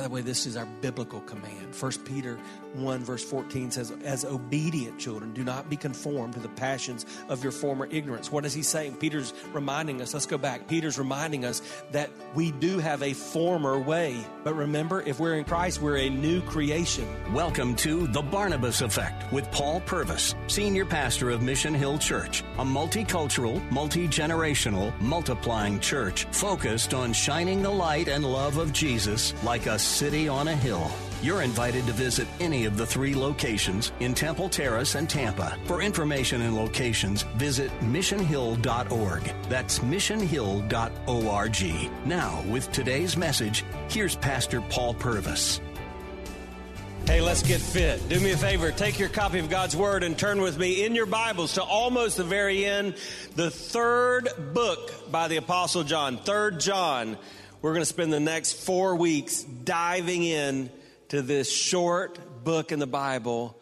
by the way, this is our biblical command. 1 Peter 1, verse 14 says, As obedient children, do not be conformed to the passions of your former ignorance. What is he saying? Peter's reminding us, let's go back. Peter's reminding us that we do have a former way. But remember, if we're in Christ, we're a new creation. Welcome to The Barnabas Effect with Paul Purvis, Senior Pastor of Mission Hill Church, a multicultural, multi generational, multiplying church focused on shining the light and love of Jesus like a city on a hill. You're invited to visit any of the three locations in Temple Terrace and Tampa. For information and locations, visit missionhill.org. That's missionhill.org. Now, with today's message, here's Pastor Paul Purvis. Hey, let's get fit. Do me a favor. Take your copy of God's Word and turn with me in your Bibles to almost the very end, the third book by the Apostle John, Third John. We're going to spend the next four weeks diving in to this short book in the Bible,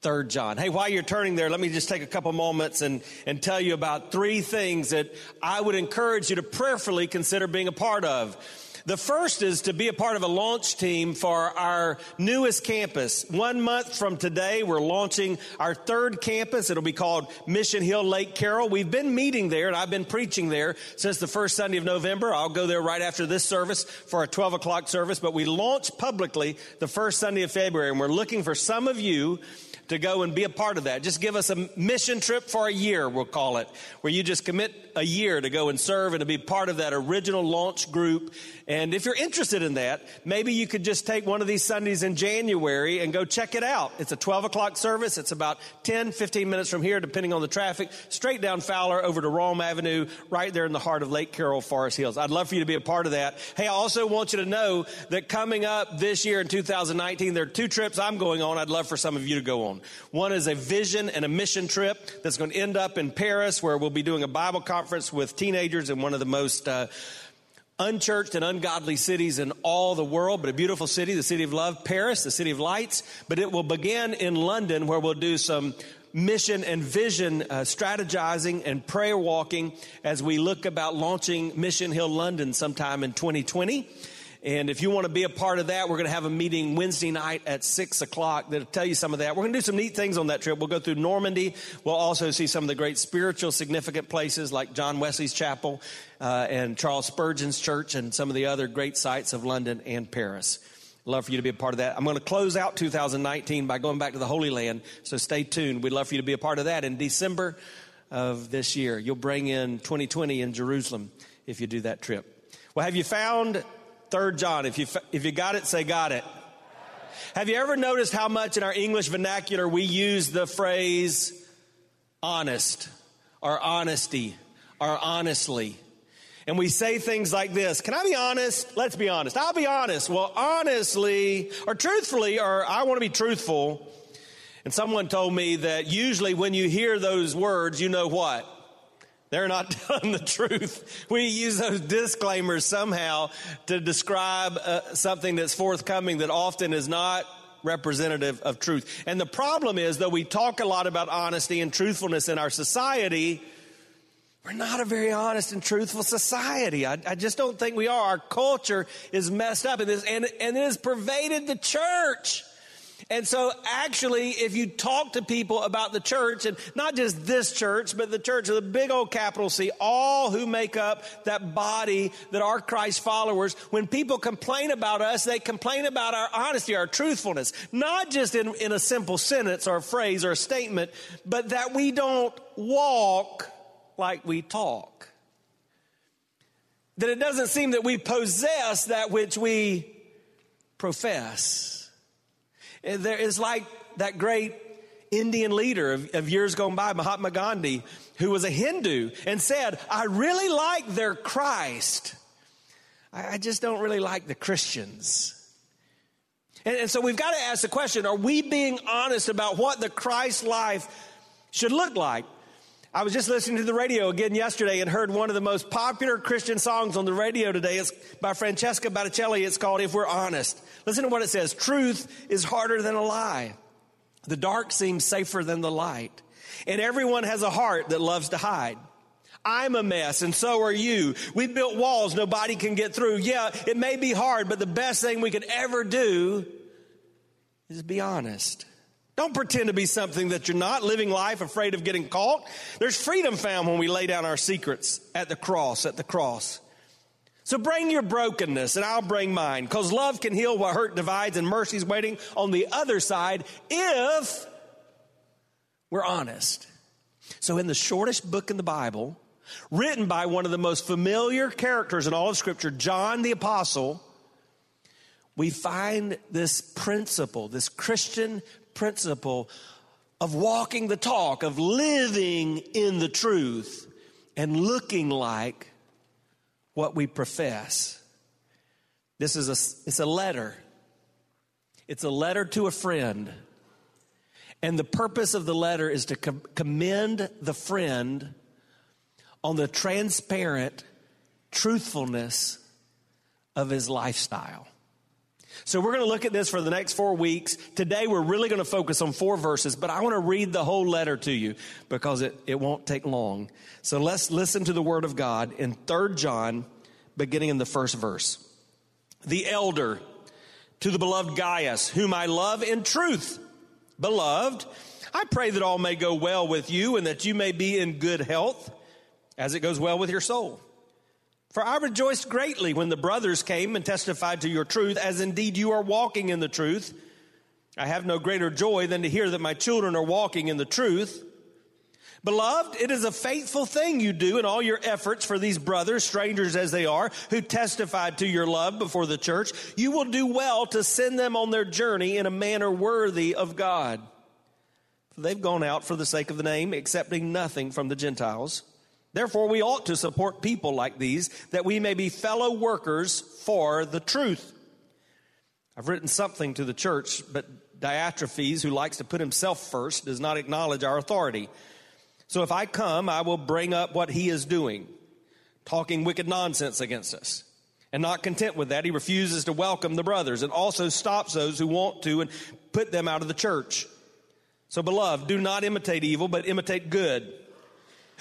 Third John. Hey, while you're turning there, let me just take a couple moments and, and tell you about three things that I would encourage you to prayerfully consider being a part of. The first is to be a part of a launch team for our newest campus. One month from today, we're launching our third campus. It'll be called Mission Hill Lake Carroll. We've been meeting there and I've been preaching there since the first Sunday of November. I'll go there right after this service for a 12 o'clock service, but we launch publicly the first Sunday of February and we're looking for some of you to go and be a part of that. Just give us a mission trip for a year, we'll call it, where you just commit a year to go and serve and to be part of that original launch group. And if you're interested in that, maybe you could just take one of these Sundays in January and go check it out. It's a 12 o'clock service. It's about 10, 15 minutes from here, depending on the traffic, straight down Fowler over to Rome Avenue, right there in the heart of Lake Carroll, Forest Hills. I'd love for you to be a part of that. Hey, I also want you to know that coming up this year in 2019, there are two trips I'm going on. I'd love for some of you to go on. One is a vision and a mission trip that's going to end up in Paris, where we'll be doing a Bible conference with teenagers in one of the most uh, unchurched and ungodly cities in all the world, but a beautiful city, the city of love, Paris, the city of lights. But it will begin in London, where we'll do some mission and vision uh, strategizing and prayer walking as we look about launching Mission Hill London sometime in 2020. And if you want to be a part of that, we're going to have a meeting Wednesday night at six o'clock that'll tell you some of that. We're going to do some neat things on that trip. We'll go through Normandy. We'll also see some of the great spiritual significant places like John Wesley's Chapel uh, and Charles Spurgeon's Church and some of the other great sites of London and Paris. Love for you to be a part of that. I'm going to close out 2019 by going back to the Holy Land, so stay tuned. We'd love for you to be a part of that in December of this year. You'll bring in 2020 in Jerusalem if you do that trip. Well, have you found Third John. If you, if you got it, say got it. Have you ever noticed how much in our English vernacular we use the phrase honest or honesty or honestly? And we say things like this Can I be honest? Let's be honest. I'll be honest. Well, honestly, or truthfully, or I want to be truthful. And someone told me that usually when you hear those words, you know what? They're not telling the truth. We use those disclaimers somehow to describe uh, something that's forthcoming that often is not representative of truth. And the problem is, though we talk a lot about honesty and truthfulness in our society, we're not a very honest and truthful society. I, I just don't think we are. Our culture is messed up in this, and, and it has pervaded the church. And so actually, if you talk to people about the church, and not just this church, but the church of the big old capital C, all who make up that body that are Christ followers, when people complain about us, they complain about our honesty, our truthfulness, not just in, in a simple sentence or a phrase or a statement, but that we don't walk like we talk. That it doesn't seem that we possess that which we profess. Eh, there is like that great Indian leader of, of, years gone by, Mahatma Gandhi, who was a Hindu and said, I really like their Christ. I, I just don't really like the Christians. And, and so we've got to ask the question are we being honest about what the Christ life should look like? I was just listening to the radio again yesterday and heard one of the most popular Christian songs on the radio today. It's by Francesca Battistelli. It's called If We're Honest. Listen to what it says. Truth is harder than a lie. The dark seems safer than the light. And everyone has a heart that loves to hide. I'm a mess and so are you. We've built walls nobody can get through. Yeah, it may be hard, but the best thing we could ever do is be honest. Don't pretend to be something that you're not, living life afraid of getting caught. There's freedom found when we lay down our secrets at the cross, at the cross. So bring your brokenness and I'll bring mine because love can heal what hurt divides and mercy's waiting on the other side if we're honest. So in the shortest book in the Bible, written by one of the most familiar characters in all of scripture, John the apostle, we find this principle, this Christian principle of walking the talk, of living in the truth and looking like what we profess. This is a, it's a letter. It's a letter to a friend. And the purpose of the letter is to com- commend the friend on the transparent truthfulness of his lifestyle. So we're going to look at this for the next four weeks. Today we're really going to focus on four verses, but I want to read the whole letter to you because it, it won't take long. So let's listen to the word of God in 3 John, beginning in the first verse. The elder to the beloved Gaius, whom I love in truth. Beloved, I pray that all may go well with you and that you may be in good health as it goes well with your soul. For I rejoiced greatly when the brothers came and testified to your truth, as indeed you are walking in the truth. I have no greater joy than to hear that my children are walking in the truth. Beloved, it is a faithful thing you do in all your efforts for these brothers, strangers as they are, who testified to your love before the church. You will do well to send them on their journey in a manner worthy of God. For they've gone out for the sake of the name, accepting nothing from the Gentiles. Therefore, we ought to support people like these that we may be fellow workers for the truth. I've written something to the church, but Diotrephes, who likes to put himself first, does not acknowledge our authority. So if I come, I will bring up what he is doing, talking wicked nonsense against us. And not content with that, he refuses to welcome the brothers and also stops those who want to and put them out of the church. So, beloved, do not imitate evil, but imitate good.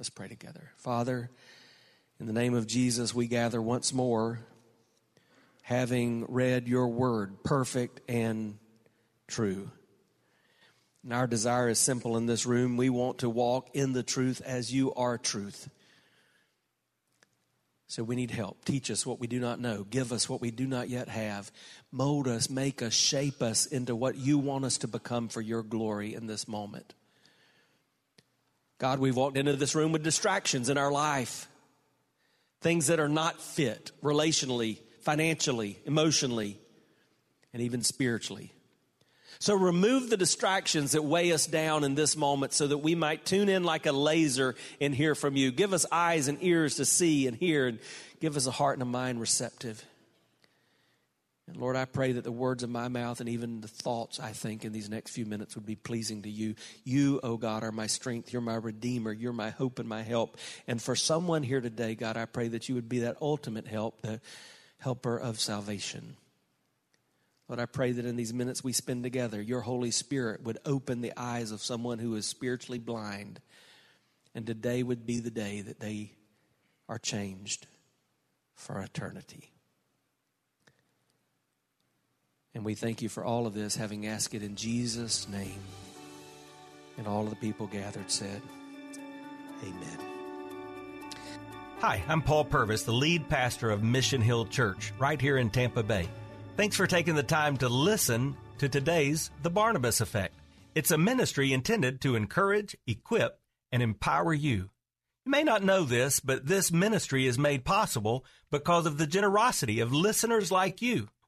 Let's pray together. Father, in the name of Jesus, we gather once more, having read your word, perfect and true. And our desire is simple in this room. We want to walk in the truth as you are truth. So we need help. Teach us what we do not know. Give us what we do not yet have. Mold us, make us, shape us into what you want us to become for your glory in this moment. God, we've walked into this room with distractions in our life, things that are not fit relationally, financially, emotionally, and even spiritually. So remove the distractions that weigh us down in this moment so that we might tune in like a laser and hear from you. Give us eyes and ears to see and hear, and give us a heart and a mind receptive. And Lord, I pray that the words of my mouth and even the thoughts I think in these next few minutes would be pleasing to you. You, oh God, are my strength. You're my redeemer. You're my hope and my help. And for someone here today, God, I pray that you would be that ultimate help, the helper of salvation. Lord, I pray that in these minutes we spend together, your Holy Spirit would open the eyes of someone who is spiritually blind. And today would be the day that they are changed for eternity. And we thank you for all of this, having asked it in Jesus' name. And all of the people gathered said, Amen. Hi, I'm Paul Purvis, the lead pastor of Mission Hill Church, right here in Tampa Bay. Thanks for taking the time to listen to today's The Barnabas Effect. It's a ministry intended to encourage, equip, and empower you. You may not know this, but this ministry is made possible because of the generosity of listeners like you.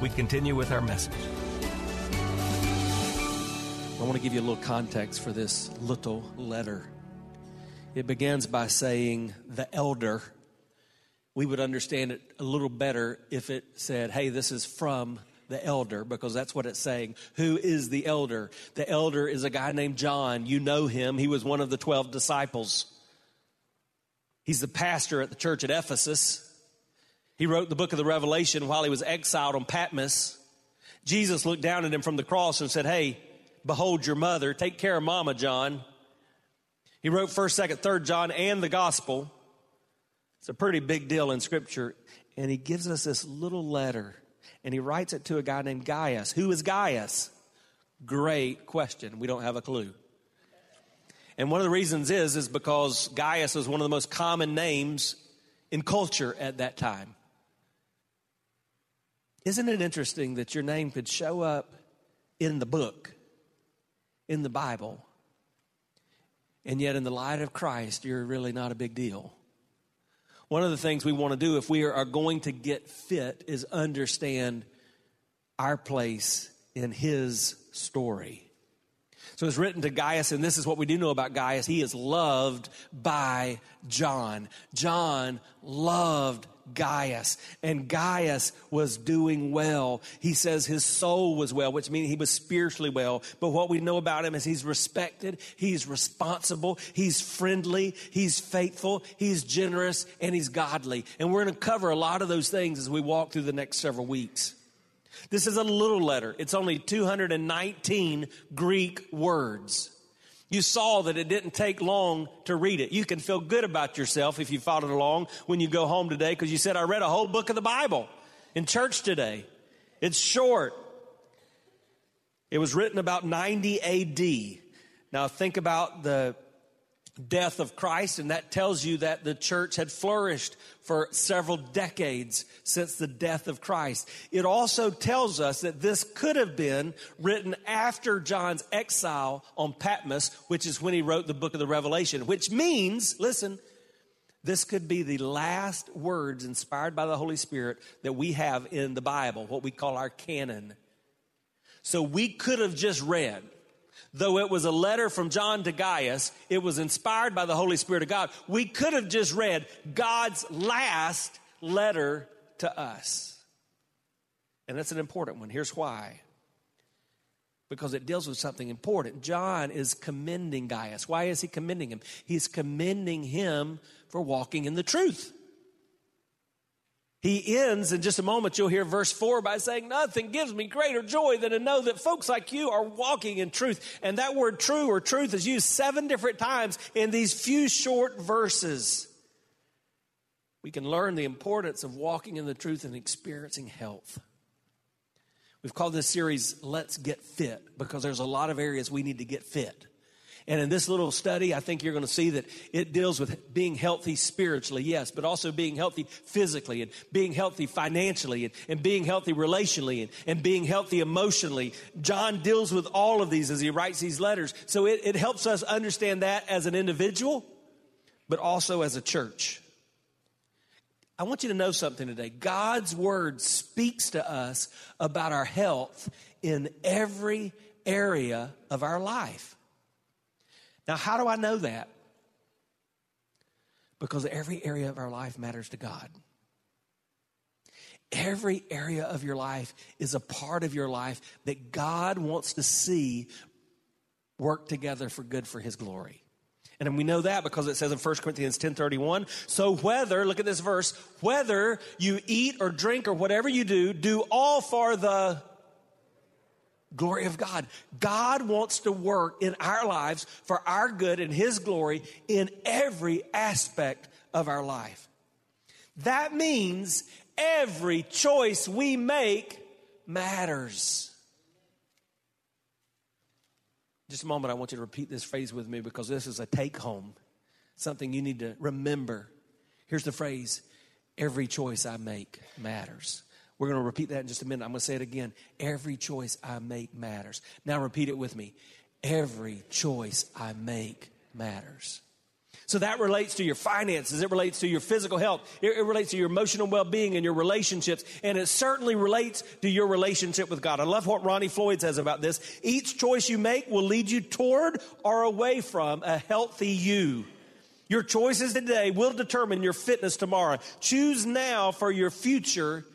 we continue with our message. I want to give you a little context for this little letter. It begins by saying, the elder. We would understand it a little better if it said, hey, this is from the elder, because that's what it's saying. Who is the elder? The elder is a guy named John. You know him. He was one of the 12 disciples. He's the pastor at the church at Ephesus. He wrote the book of the Revelation while he was exiled on Patmos. Jesus looked down at him from the cross and said, Hey, behold your mother. Take care of mama, John. He wrote 1st, 2nd, 3rd John and the gospel. It's a pretty big deal in scripture. And he gives us this little letter and he writes it to a guy named Gaius. Who is Gaius? Great question. We don't have a clue. And one of the reasons is is because Gaius was one of the most common names in culture at that time. Isn't it interesting that your name could show up in the book, in the Bible, and yet in the light of Christ, you're really not a big deal? One of the things we want to do if we are going to get fit is understand our place in His story. So it's written to Gaius, and this is what we do know about Gaius. He is loved by John. John loved Gaius. And Gaius was doing well. He says his soul was well, which means he was spiritually well. But what we know about him is he's respected, he's responsible, he's friendly, he's faithful, he's generous, and he's godly. And we're going to cover a lot of those things as we walk through the next several weeks. This is a little letter. It's only 219 Greek words. You saw that it didn't take long to read it. You can feel good about yourself if you followed along when you go home today because you said, I read a whole book of the Bible in church today. It's short. It was written about 90 AD. Now think about the death of Christ, and that tells you that the church had flourished for several decades since the death of Christ. It also tells us that this could have been written after John's exile on Patmos, which is when he wrote the book of the Revelation, which means, listen, this could be the last words inspired by the Holy Spirit that we have in the Bible, what we call our canon. So we could have just read Though it was a letter from John to Gaius, it was inspired by the Holy Spirit of God. We could have just read God's last letter to us. And that's an important one. Here's why because it deals with something important. John is commending Gaius. Why is he commending him? He's commending him for walking in the truth. He ends in just a moment, you'll hear verse 4 by saying, Nothing gives me greater joy than to know that folks like you are walking in truth. And that word true or truth is used seven different times in these few short verses. We can learn the importance of walking in the truth and experiencing health. We've called this series Let's Get Fit because there's a lot of areas we need to get fit. And in this little study, I think you're going to see that it deals with being healthy spiritually, yes, but also being healthy physically and being healthy financially and, and being healthy relationally and, and being healthy emotionally. John deals with all of these as he writes these letters. So it, it helps us understand that as an individual, but also as a church. I want you to know something today. God's word speaks to us about our health in every area of our life. Now, how do I know that? Because every area of our life matters to God. Every area of your life is a part of your life that God wants to see work together for good for his glory. And we know that because it says in 1 Corinthians 10:31, so whether, look at this verse, whether you eat or drink or whatever you do, do all for the glory of God. God wants to work in our lives for our good and His glory in every aspect of our life. That means every choice we make matters. Just a moment, I want you to repeat this phrase with me because this is a take home. something you need to remember. Here's the phrase every choice I make matters. We're going to repeat that in just a minute. I'm going to say it again. Every choice I make matters. Now repeat it with me. Every choice I make matters. So that relates to your finances. It relates to your physical health. It, it relates to your emotional well-being and your relationships. And it certainly relates to your relationship with God. I love what Ronnie Floyd says about this. Each choice you make will lead you toward or away from a healthy you. Your choices today will determine your fitness tomorrow. Choose now for your future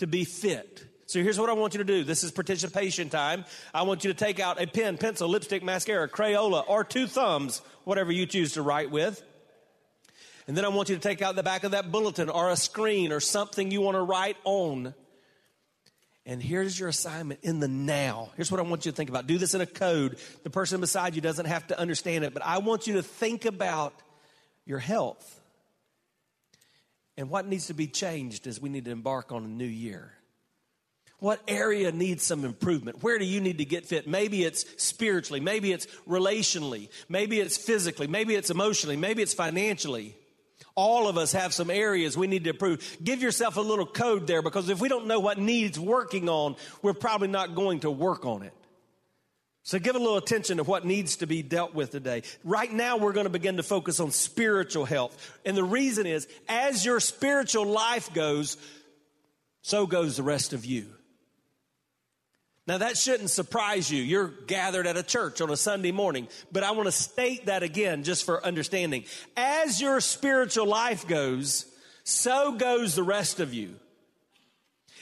to be fit. So here's what I want you to do. This is participation time. I want you to take out a pen, pencil, lipstick, mascara, Crayola, or two thumbs, whatever you choose to write with. And then I want you to take out the back of that bulletin or a screen or something you want to write on. And here's your assignment in the now. Here's what I want you to think about. Do this in a code. The person beside you doesn't have to understand it, but I want you to think about your health. And what needs to be changed as we need to embark on a new year. What area needs some improvement? Where do you need to get fit? Maybe it's spiritually, maybe it's relationally, maybe it's physically, maybe it's emotionally, maybe it's financially. All of us have some areas we need to improve. Give yourself a little code there because if we don't know what needs working on, we're probably not going to work on it. So give a little attention to what needs to be dealt with today. Right now, we're going to begin to focus on spiritual health. And the reason is, as your spiritual life goes, so goes the rest of you. Now, that shouldn't surprise you. You're gathered at a church on a Sunday morning, but I want to state that again just for understanding. As your spiritual life goes, so goes the rest of you.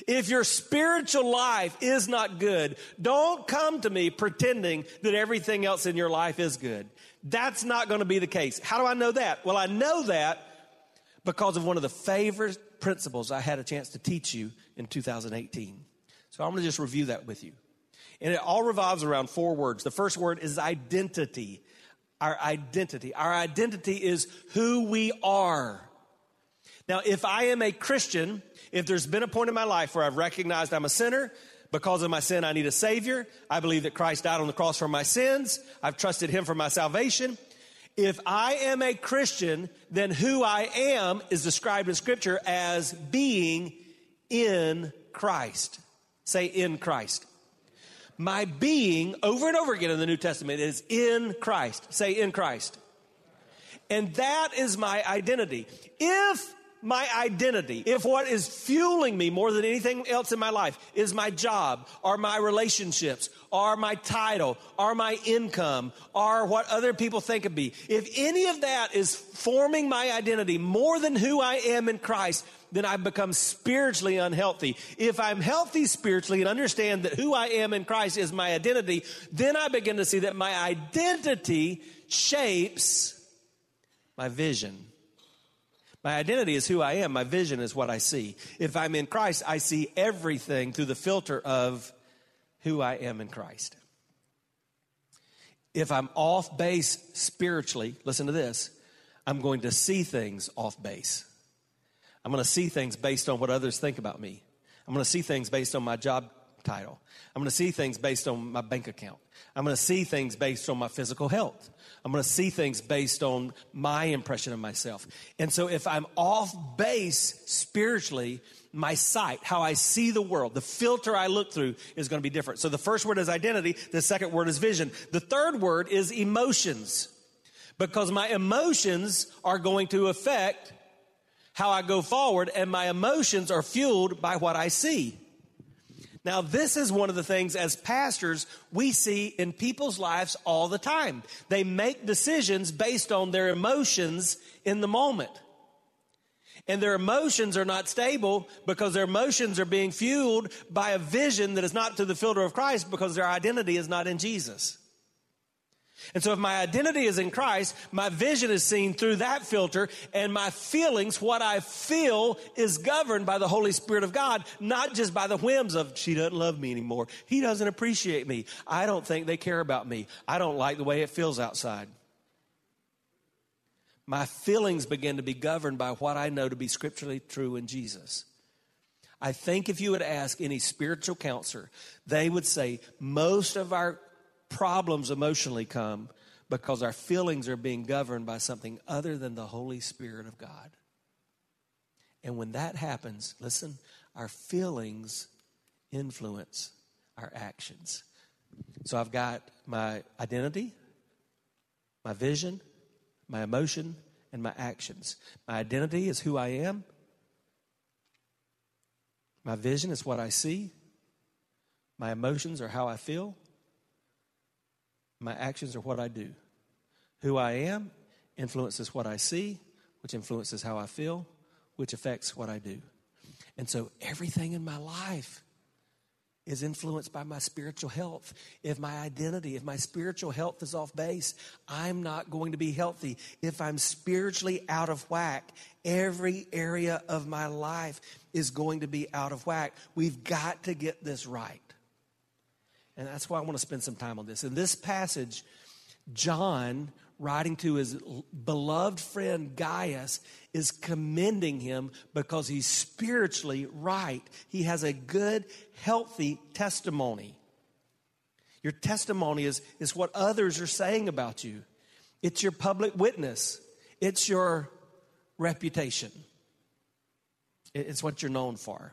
If your spiritual life is not good, don't come to me pretending that everything else in your life is good. That's not going to be the case. How do I know that? Well, I know that because of one of the favorite principles I had a chance to teach you in 2018. So I'm going to just review that with you. And it all revolves around four words. The first word is identity. Our identity. Our identity is who we are. Now, if I am a Christian, if there's been a point in my life where I've recognized I'm a sinner, because of my sin, I need a Savior. I believe that Christ died on the cross for my sins. I've trusted Him for my salvation. If I am a Christian, then who I am is described in Scripture as being in Christ. Say, in Christ. My being, over and over again in the New Testament, is in Christ. Say, in Christ. And that is my identity. If my identity, if what is fueling me more than anything else in my life is my job or my relationships or my title or my income or what other people think of me, if any of that is forming my identity more than who I am in Christ, then I become spiritually unhealthy. If I'm healthy spiritually and understand that who I am in Christ is my identity, then I begin to see that my identity shapes my vision. My identity is who I am. My vision is what I see. If I'm in Christ, I see everything through the filter of who I am in Christ. If I'm off base spiritually, listen to this, I'm going to see things off base. I'm going to see things based on what others think about me. I'm going to see things based on my job title. I'm going to see things based on my bank account. I'm going to see things based on my physical health. I'm going to see things based on my impression of myself. And so if I'm off base spiritually, my sight, how I see the world, the filter I look through is going to be different. So the first word is identity. The second word is vision. The third word is emotions because my emotions are going to affect how I go forward and my emotions are fueled by what I see. Now, this is one of the things as pastors we see in people's lives all the time. They make decisions based on their emotions in the moment. And their emotions are not stable because their emotions are being fueled by a vision that is not to the filter of Christ because their identity is not in Jesus. And so if my identity is in Christ, my vision is seen through that filter and my feelings, what I feel is governed by the Holy Spirit of God, not just by the whims of, she doesn't love me anymore. He doesn't appreciate me. I don't think they care about me. I don't like the way it feels outside. My feelings begin to be governed by what I know to be scripturally true in Jesus. I think if you would ask any spiritual counselor, they would say most of our problems emotionally come because our feelings are being governed by something other than the Holy Spirit of God. And when that happens, listen, our feelings influence our actions. So I've got my identity, my vision, my emotion, and my actions. My identity is who I am. My vision is what I see. My emotions are how I feel. My actions are what I do. Who I am influences what I see, which influences how I feel, which affects what I do. And so everything in my life is influenced by my spiritual health. If my identity, if my spiritual health is off base, I'm not going to be healthy. If I'm spiritually out of whack, every area of my life is going to be out of whack. We've got to get this right. And that's why I want to spend some time on this. In this passage, John, writing to his beloved friend Gaius, is commending him because he's spiritually right. He has a good, healthy testimony. Your testimony is, is what others are saying about you, it's your public witness, it's your reputation, it's what you're known for.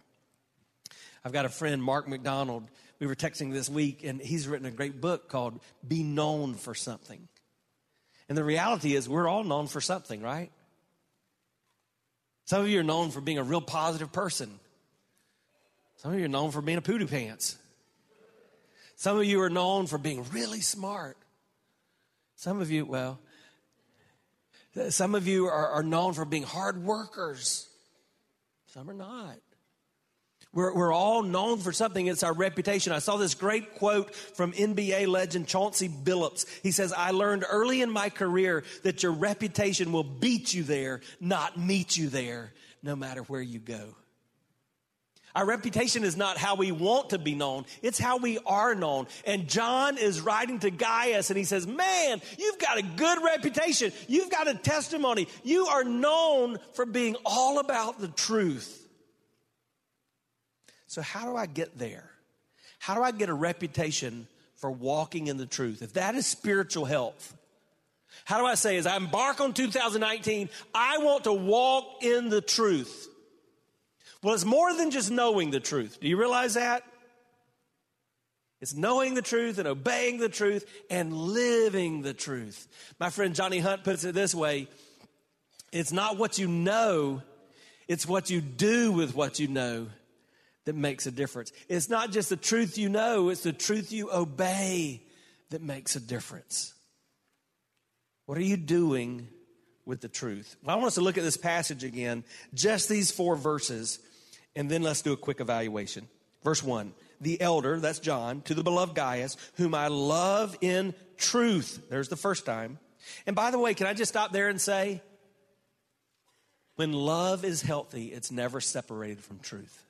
I've got a friend, Mark McDonald. We were texting this week, and he's written a great book called Be Known for Something. And the reality is, we're all known for something, right? Some of you are known for being a real positive person. Some of you are known for being a poodoo pants. Some of you are known for being really smart. Some of you, well, some of you are, are known for being hard workers. Some are not. We're, we're all known for something. It's our reputation. I saw this great quote from NBA legend Chauncey Billups. He says, I learned early in my career that your reputation will beat you there, not meet you there, no matter where you go. Our reputation is not how we want to be known, it's how we are known. And John is writing to Gaius and he says, Man, you've got a good reputation. You've got a testimony. You are known for being all about the truth. So, how do I get there? How do I get a reputation for walking in the truth? If that is spiritual health, how do I say, as I embark on 2019, I want to walk in the truth? Well, it's more than just knowing the truth. Do you realize that? It's knowing the truth and obeying the truth and living the truth. My friend Johnny Hunt puts it this way it's not what you know, it's what you do with what you know that makes a difference. It's not just the truth you know, it's the truth you obey that makes a difference. What are you doing with the truth? Well, I want us to look at this passage again, just these four verses, and then let's do a quick evaluation. Verse 1 The elder, that's John, to the beloved Gaius, whom I love in truth. There's the first time. And by the way, can I just stop there and say, when love is healthy, it's never separated from truth.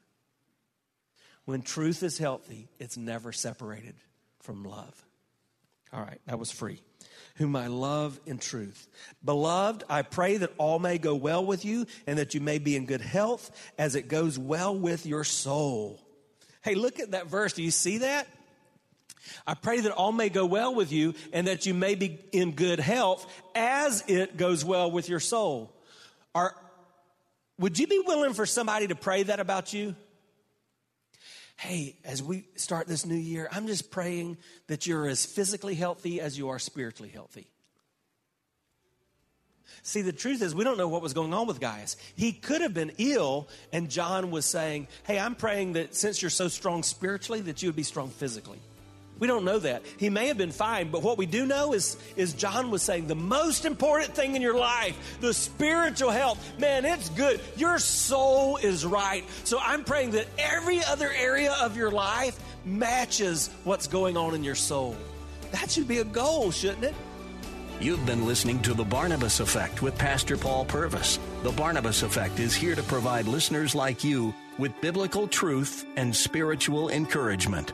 When truth is healthy, it's never separated from love. All right, that was free. Whom I love in truth. Beloved, I pray that all may go well with you and that you may be in good health as it goes well with your soul. Hey, look at that verse. Do you see that? I pray that all may go well with you and that you may be in good health as it goes well with your soul. Are, would you be willing for somebody to pray that about you? Hey, as we start this new year, I'm just praying that you're as physically healthy as you are spiritually healthy. See, the truth is, we don't know what was going on with Gaius. He could have been ill, and John was saying, Hey, I'm praying that since you're so strong spiritually, that you would be strong physically. We don't know that. He may have been fine, but what we do know is, is John was saying the most important thing in your life, the spiritual health, man, it's good. Your soul is right. So I'm praying that every other area of your life matches what's going on in your soul. That should be a goal, shouldn't it? You've been listening to The Barnabas Effect with Pastor Paul Purvis. The Barnabas Effect is here to provide listeners like you with biblical truth and spiritual encouragement.